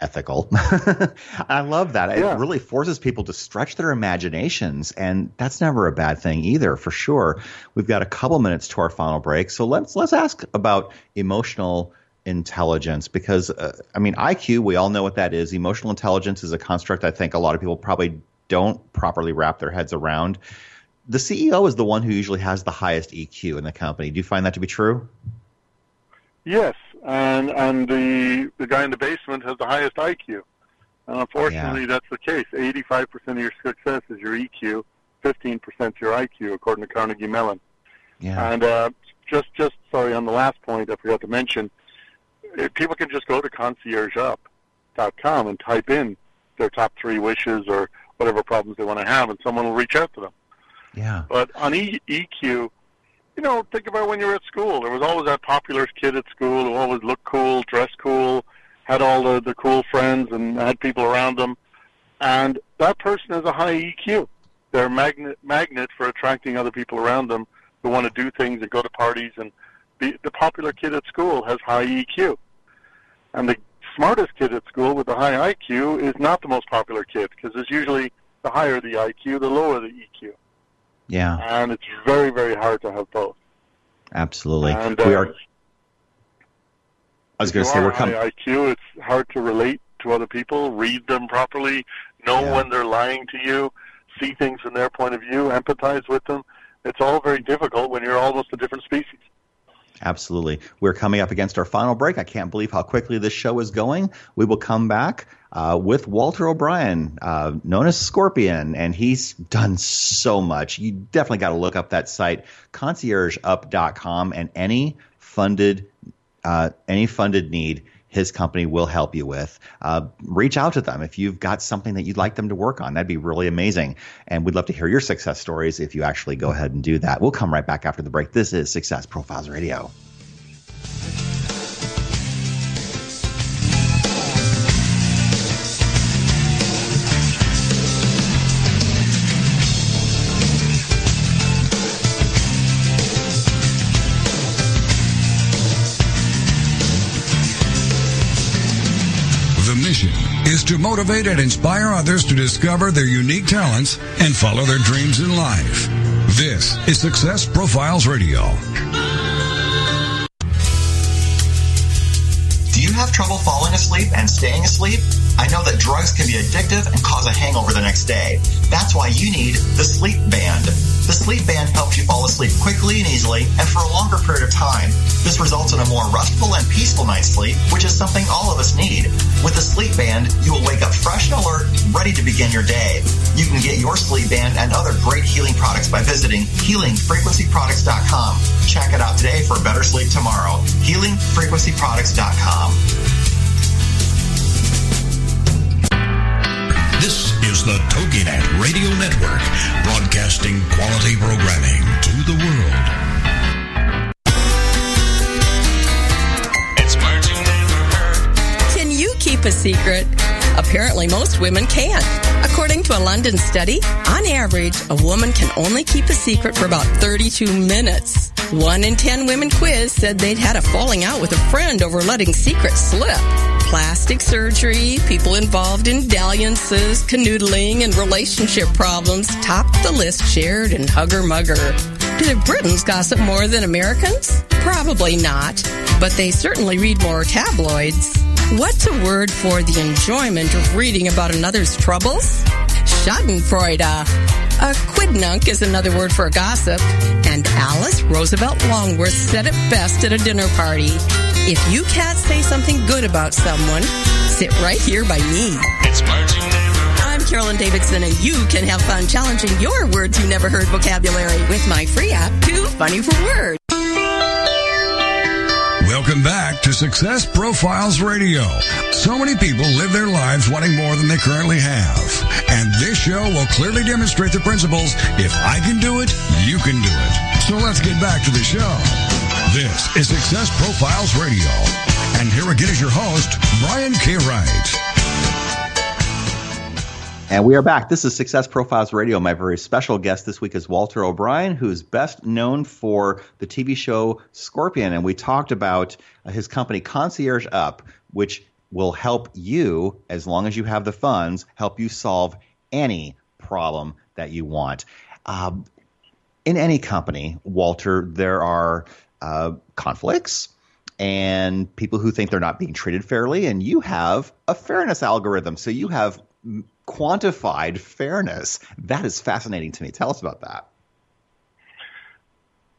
ethical. I love that. Yeah. It really forces people to stretch their imaginations, and that's never a bad thing either, for sure. We've got a couple minutes to our final break, so let's let's ask about emotional intelligence because uh, I mean IQ, we all know what that is. Emotional intelligence is a construct I think a lot of people probably don't properly wrap their heads around. The CEO is the one who usually has the highest EQ in the company. Do you find that to be true? Yes, and and the the guy in the basement has the highest IQ. And unfortunately, yeah. that's the case. 85% of your success is your EQ, 15% your IQ, according to Carnegie Mellon. Yeah. And uh, just just sorry on the last point, I forgot to mention. People can just go to conciergeup.com and type in their top three wishes or whatever problems they want to have, and someone will reach out to them. Yeah. But on e- EQ, you know, think about when you were at school. There was always that popular kid at school who always looked cool, dressed cool, had all the, the cool friends, and had people around them. And that person has a high EQ. They're a magnet, magnet for attracting other people around them who want to do things and go to parties. And be, the popular kid at school has high EQ. And the smartest kid at school with the high IQ is not the most popular kid because it's usually the higher the IQ, the lower the EQ. Yeah. And it's very, very hard to have both. Absolutely. And, uh, we are. I was going to say we're coming. IQ. It's hard to relate to other people, read them properly, know yeah. when they're lying to you, see things from their point of view, empathize with them. It's all very difficult when you're almost a different species. Absolutely. We're coming up against our final break. I can't believe how quickly this show is going. We will come back uh, with Walter O'Brien, uh, known as Scorpion, and he's done so much. You definitely got to look up that site, conciergeup.com, and any funded uh, any funded need his company will help you with. Uh, reach out to them if you've got something that you'd like them to work on. That'd be really amazing. And we'd love to hear your success stories if you actually go ahead and do that. We'll come right back after the break. This is Success Profiles Radio. Is to motivate and inspire others to discover their unique talents and follow their dreams in life. This is Success Profiles Radio. Do you have trouble falling asleep and staying asleep? I know that drugs can be addictive and cause a hangover the next day. That's why you need the Sleep Band. The Sleep Band helps you fall asleep quickly and easily and for a longer period of time. This results in a more restful and peaceful night's sleep, which is something all of us need. With the Sleep Band, you will wake up fresh and alert, ready to begin your day. You can get your Sleep Band and other great healing products by visiting healingfrequencyproducts.com. Check it out today for a better sleep tomorrow. healingfrequencyproducts.com. the TogiNet Radio Network, broadcasting quality programming to the world. It's words you never heard. Can you keep a secret? Apparently, most women can't. According to a London study, on average, a woman can only keep a secret for about 32 minutes. One in 10 women quizzed said they'd had a falling out with a friend over letting secrets slip plastic surgery, people involved in dalliances, canoodling, and relationship problems top the list shared in Hugger Mugger. Do Britons gossip more than Americans? Probably not, but they certainly read more tabloids. What's a word for the enjoyment of reading about another's troubles? Schadenfreude. A quidnunc is another word for gossip, and Alice Roosevelt Longworth said it best at a dinner party. If you can't say something good about someone, sit right here by me. It's I'm Carolyn Davidson, and you can have fun challenging your words you never heard vocabulary with my free app, Too Funny for Words. Welcome back to Success Profiles Radio. So many people live their lives wanting more than they currently have. And this show will clearly demonstrate the principles if I can do it, you can do it. So let's get back to the show. This is Success Profiles Radio. And here again is your host, Brian K. Wright. And we are back. This is Success Profiles Radio. My very special guest this week is Walter O'Brien, who is best known for the TV show Scorpion. And we talked about uh, his company Concierge Up, which will help you, as long as you have the funds, help you solve any problem that you want. Um, in any company, Walter, there are uh, conflicts and people who think they're not being treated fairly, and you have a fairness algorithm. So you have quantified fairness. That is fascinating to me. Tell us about that.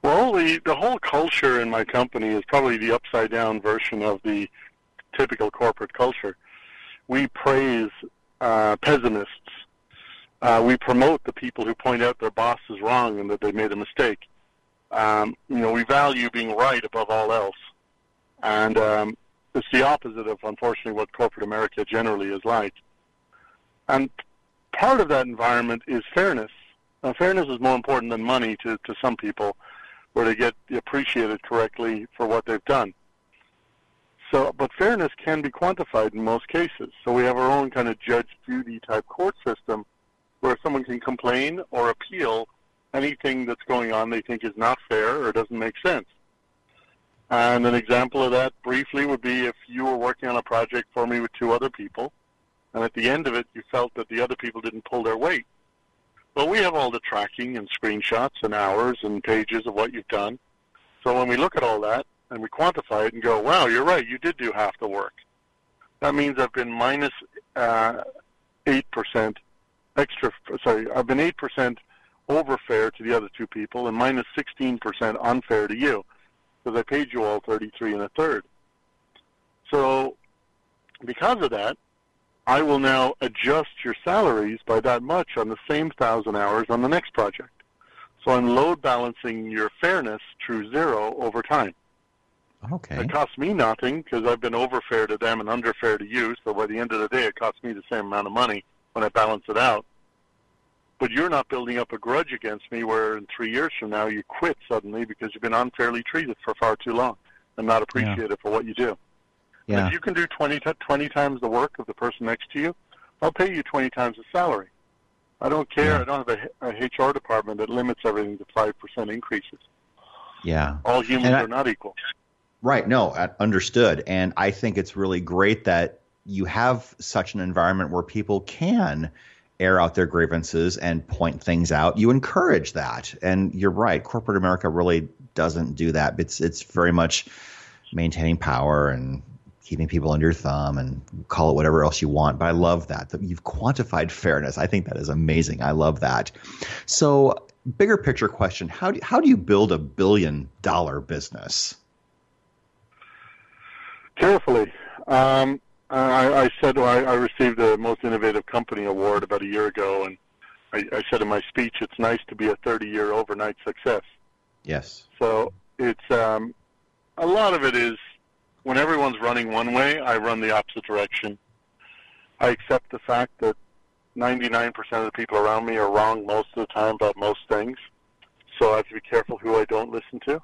Well, the, the whole culture in my company is probably the upside down version of the typical corporate culture. We praise uh, pessimists. Uh, we promote the people who point out their boss is wrong and that they made a mistake. Um, you know, we value being right above all else. And um, it's the opposite of, unfortunately, what corporate America generally is like. And part of that environment is fairness. Now, fairness is more important than money to, to some people, where they get appreciated correctly for what they've done. So, but fairness can be quantified in most cases. So we have our own kind of Judge Judy type court system, where someone can complain or appeal anything that's going on they think is not fair or doesn't make sense. And an example of that briefly would be if you were working on a project for me with two other people, and at the end of it, you felt that the other people didn't pull their weight. Well, we have all the tracking and screenshots and hours and pages of what you've done. So when we look at all that and we quantify it and go, wow, you're right, you did do half the work. That means I've been minus uh, 8% extra, sorry, I've been 8% over fair to the other two people and minus 16% unfair to you because I paid you all 33 and a third. So because of that, I will now adjust your salaries by that much on the same thousand hours on the next project. So I'm load balancing your fairness through zero over time. Okay. It costs me nothing because I've been over fair to them and under fair to you. So by the end of the day, it costs me the same amount of money when I balance it out. But you're not building up a grudge against me where in three years from now you quit suddenly because you've been unfairly treated for far too long and not appreciated yeah. for what you do. Yeah. If you can do 20, 20 times the work of the person next to you, I'll pay you 20 times the salary. I don't care. Yeah. I don't have a, a, HR department that limits everything to 5% increases. Yeah. All humans I, are not equal. Right. No, uh, understood. And I think it's really great that you have such an environment where people can air out their grievances and point things out. You encourage that. And you're right. Corporate America really doesn't do that. It's it's very much maintaining power and keeping people under your thumb and call it whatever else you want. But I love that, that you've quantified fairness. I think that is amazing. I love that. So, bigger picture question how do, how do you build a billion dollar business? Carefully. Um, I, I, said well, I, I, received the Most Innovative Company Award about a year ago, and I, I said in my speech, it's nice to be a 30 year overnight success. Yes. So, it's um, a lot of it is when everyone's running one way, I run the opposite direction. I accept the fact that 99% of the people around me are wrong most of the time about most things. So I have to be careful who I don't listen to.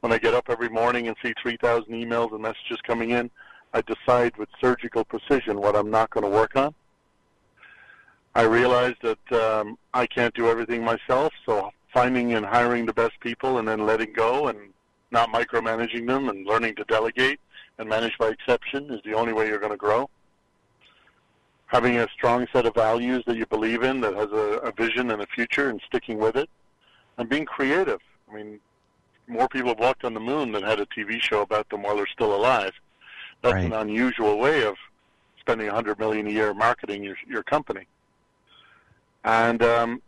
When I get up every morning and see 3,000 emails and messages coming in, I decide with surgical precision what I'm not going to work on. I realize that um, I can't do everything myself, so finding and hiring the best people and then letting go and not micromanaging them and learning to delegate and manage by exception is the only way you're going to grow. Having a strong set of values that you believe in that has a, a vision and a future and sticking with it and being creative. I mean, more people have walked on the moon than had a TV show about them while they're still alive. That's right. an unusual way of spending a hundred million a year marketing your your company. And um,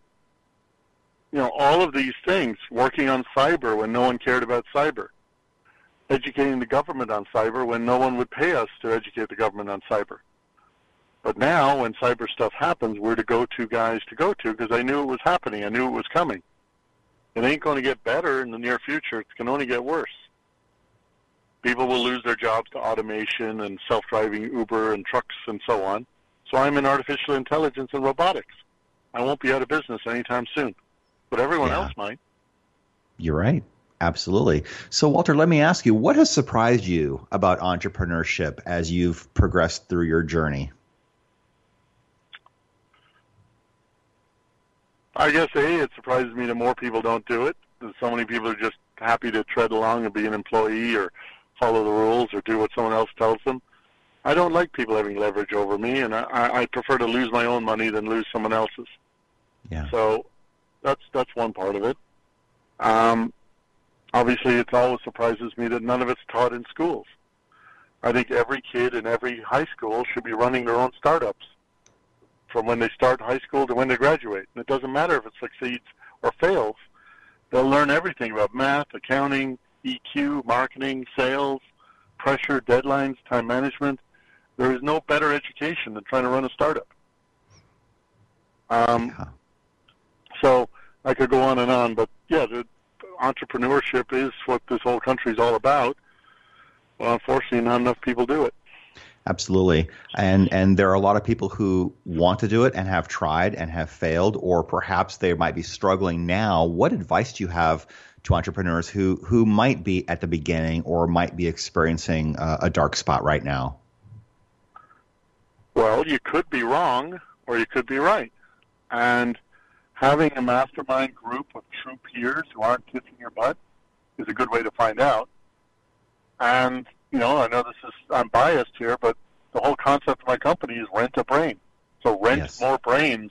you know, all of these things, working on cyber when no one cared about cyber, educating the government on cyber when no one would pay us to educate the government on cyber. But now, when cyber stuff happens, we're the go-to guys to go to because I knew it was happening. I knew it was coming. It ain't going to get better in the near future. Going to only get worse People will lose their jobs to automation and self-driving Uber and trucks and so on. So I'm in artificial intelligence and robotics. I won't be out of business anytime soon, but everyone Yeah. else might. You're right. Absolutely. So, Walter, let me ask you what has surprised you about entrepreneurship as you've progressed through your journey? I guess a it surprises me that more people don't do it. That so many people are just happy to tread along and be an employee or follow the rules or do what someone else tells them. I don't like people having leverage over me, and I, I prefer to lose my own money than lose someone else's. Yeah. So that's that's one part of it. Um, obviously, it always surprises me that none of it's taught in schools. I think every kid in every high school should be running their own startups from when they start high school to when they graduate. And it doesn't matter if it succeeds or fails. They'll learn everything about math, accounting, EQ, marketing, sales, pressure, deadlines, time management. There is no better education than trying to run a startup. Um, Yeah. so I could go on and on, but yeah, the entrepreneurship is what this whole country is all about. Well, unfortunately, not enough people do it. Absolutely. And and there are a lot of people who want to do it and have tried and have failed or perhaps they might be struggling now. What advice do you have to entrepreneurs who who might be at the beginning or might be experiencing uh, a dark spot right now? Well, you could be wrong or you could be right. And having a mastermind group of true peers who aren't kissing your butt is a good way to find out. And, you know, I know this is, I'm biased here, but the whole concept of my company is rent a brain. So rent Yes. more brains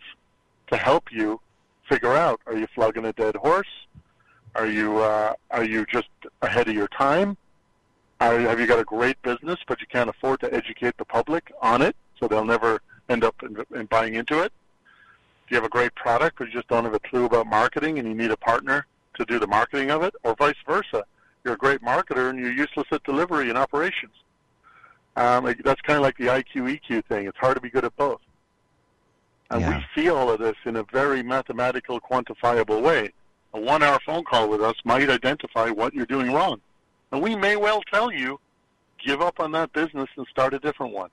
to help you figure out, are you flogging a dead horse? Are you, uh, are you just ahead of your time? Are, have you got a great business, but you can't afford to educate the public on it, so they'll never end up in, in buying into it? Do you have a great product, but you just don't have a clue about marketing, and you need a partner to do the marketing of it, or vice versa? You're a great marketer, and you're useless at delivery and operations. Um, that's kind of like the IQ EQ thing. It's hard to be good at both. And Yeah. we see all of this in a very mathematical, quantifiable way. A one-hour phone call with us might identify what you're doing wrong. And we may well tell you, give up on that business and start a different one.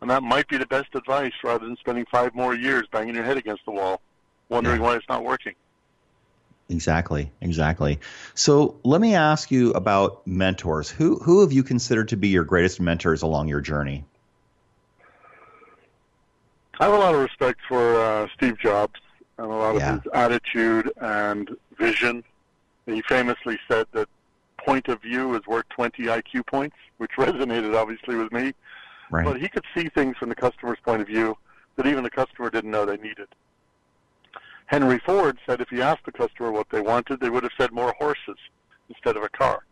And that might be the best advice rather than spending five more years banging your head against the wall, wondering Yeah. why it's not working. Exactly, exactly. So let me ask you about mentors. Who who have you considered to be your greatest mentors along your journey? I have a lot of respect for uh, Steve Jobs and a lot Yeah. of his attitude and vision. He famously said that point of view is worth 20 IQ points, which resonated obviously with me. Right. But he could see things from the customer's point of view that even the customer didn't know they needed. Henry Ford said if he asked the customer what they wanted, they would have said more horses instead of a car.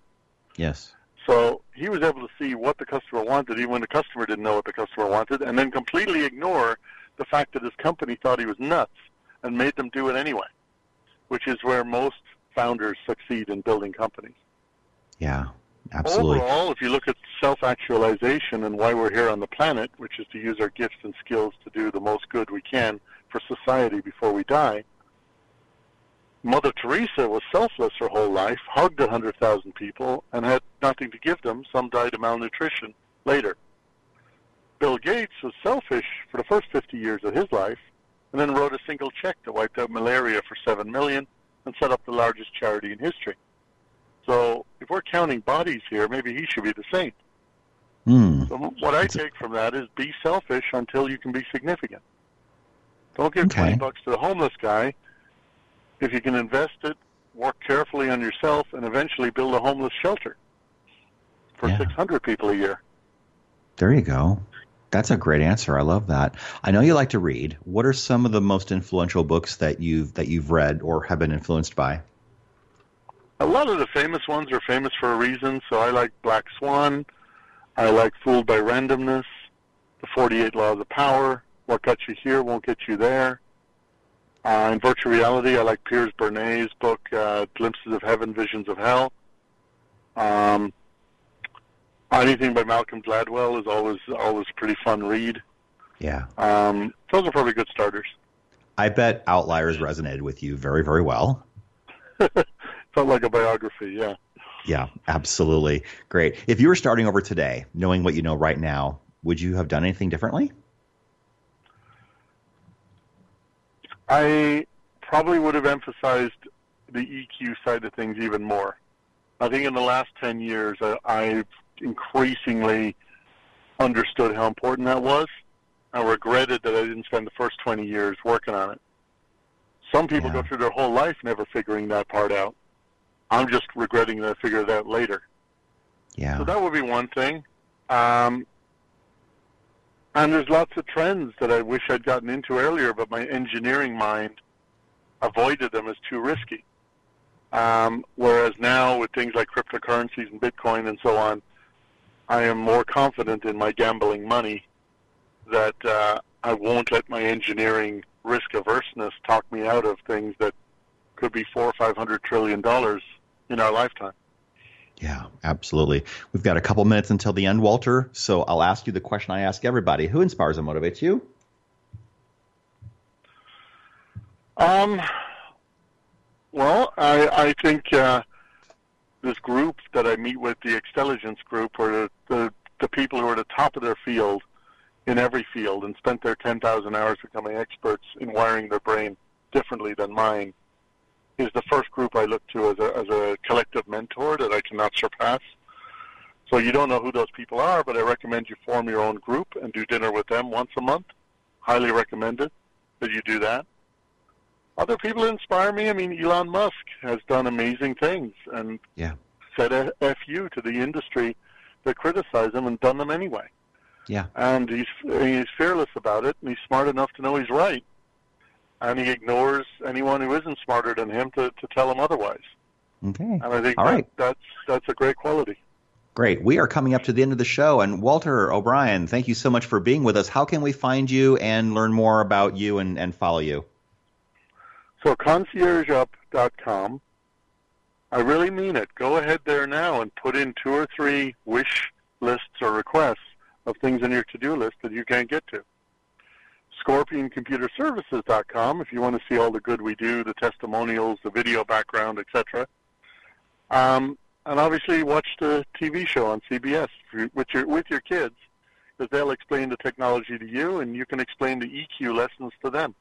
yes. So he was able to see what the customer wanted, even when the customer didn't know what the customer wanted, and then completely ignore the fact that his company thought he was nuts and made them do it anyway, which is where most founders succeed in building companies. Yeah. Absolutely. Overall, if you look at self-actualization and why we're here on the planet, which is to use our gifts and skills to do the most good we can for society before we die, Mother Teresa was selfless her whole life, hugged 100,000 people, and had nothing to give them. Some died of malnutrition later. Bill Gates was selfish for the first 50 years of his life, and then wrote a single check that wiped out malaria for 7 million and set up the largest charity in history. So if we're counting bodies here, maybe he should be the saint. Hmm. So what I take from that is be selfish until you can be significant. Don't give Okay. 20 bucks to the homeless guy. If you can invest it, work carefully on yourself, and eventually build a homeless shelter for Yeah. 600 people a year. There you go. That's a great answer. I love that. I know you like to read. What are some of the most influential books that you've that you've read or have been influenced by? A lot of the famous ones are famous for a reason, so I like Black Swan. I like Fooled by Randomness, The 48 Laws of Power, What Got You Here Won't Get You There. Uh, in virtual reality, I like Piers Bernay's book, uh, Glimpses of Heaven, Visions of Hell. Um, anything by Malcolm Gladwell is always always a pretty fun read. Yeah. Um, those are probably good starters. I bet Outliers resonated with you very, very well. Felt like a biography, yeah. Yeah, absolutely. Great. If you were starting over today, knowing what you know right now, would you have done anything differently? I probably would have emphasized the EQ side of things even more. I think in the last 10 years, I, I've increasingly understood how important that was. I regretted that I didn't spend the first 20 years working on it. Some people Yeah. go through their whole life never figuring that part out. I'm just regretting that I figured that later. Yeah. So that would be one thing. Um, and there's lots of trends that I wish I'd gotten into earlier, but my engineering mind avoided them as too risky. Um, whereas now with things like cryptocurrencies and Bitcoin and so on, I am more confident in my gambling money that uh, I won't let my engineering risk averseness talk me out of things that could be four or five hundred trillion dollars in our lifetime. Yeah, absolutely. We've got a couple minutes until the end, Walter. So I'll ask you the question I ask everybody: Who inspires and motivates you? Um, well, I, I think uh, this group that I meet with, the Extelligence group, or the, the, the people who are at the top of their field in every field and spent their 10,000 hours becoming experts in wiring their brain differently than mine, is the first group I look to as a, as a collective mentor that I cannot surpass. So you don't know who those people are, but I recommend you form your own group and do dinner with them once a month. Highly recommended that you do that other people inspire me. I mean, Elon Musk has done amazing things and Yeah. said a fu to the industry that criticize him and done them anyway. Yeah. And he's he's fearless about it, and he's smart enough to know he's right. And he ignores anyone who isn't smarter than him to, to tell him otherwise. Okay. And I think All that, right. that's that's a great quality. Great. We are coming up to the end of the show. And Walter O'Brien, thank you so much for being with us. How can we find you and learn more about you and, and follow you? So conciergeup.com. I really mean it. Go ahead there now and put in two or three wish lists or requests of things on your to-do list that you can't get to. ScorpionComputerServices.com if you want to see all the good we do, the testimonials, the video background, etc. Um, and obviously watch the TV show on CBS with your with your kids because they'll explain the technology to you and you can explain the EQ lessons to them.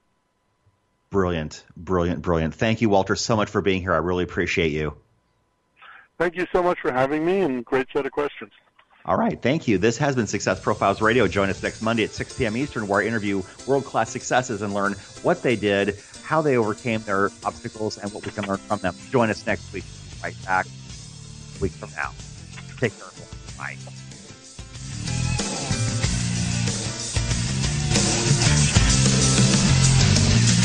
Brilliant. Brilliant. Brilliant. Thank you, Walter, so much for being here. I really appreciate you. Thank you so much for having me and great set of questions. All right. Thank you. This has been Success Profiles Radio. Join us next Monday at 6 p.m. Eastern, where I interview world class successes and learn what they did, how they overcame their obstacles, and what we can learn from them. Join us next week, right back a week from now. Take care. Bye.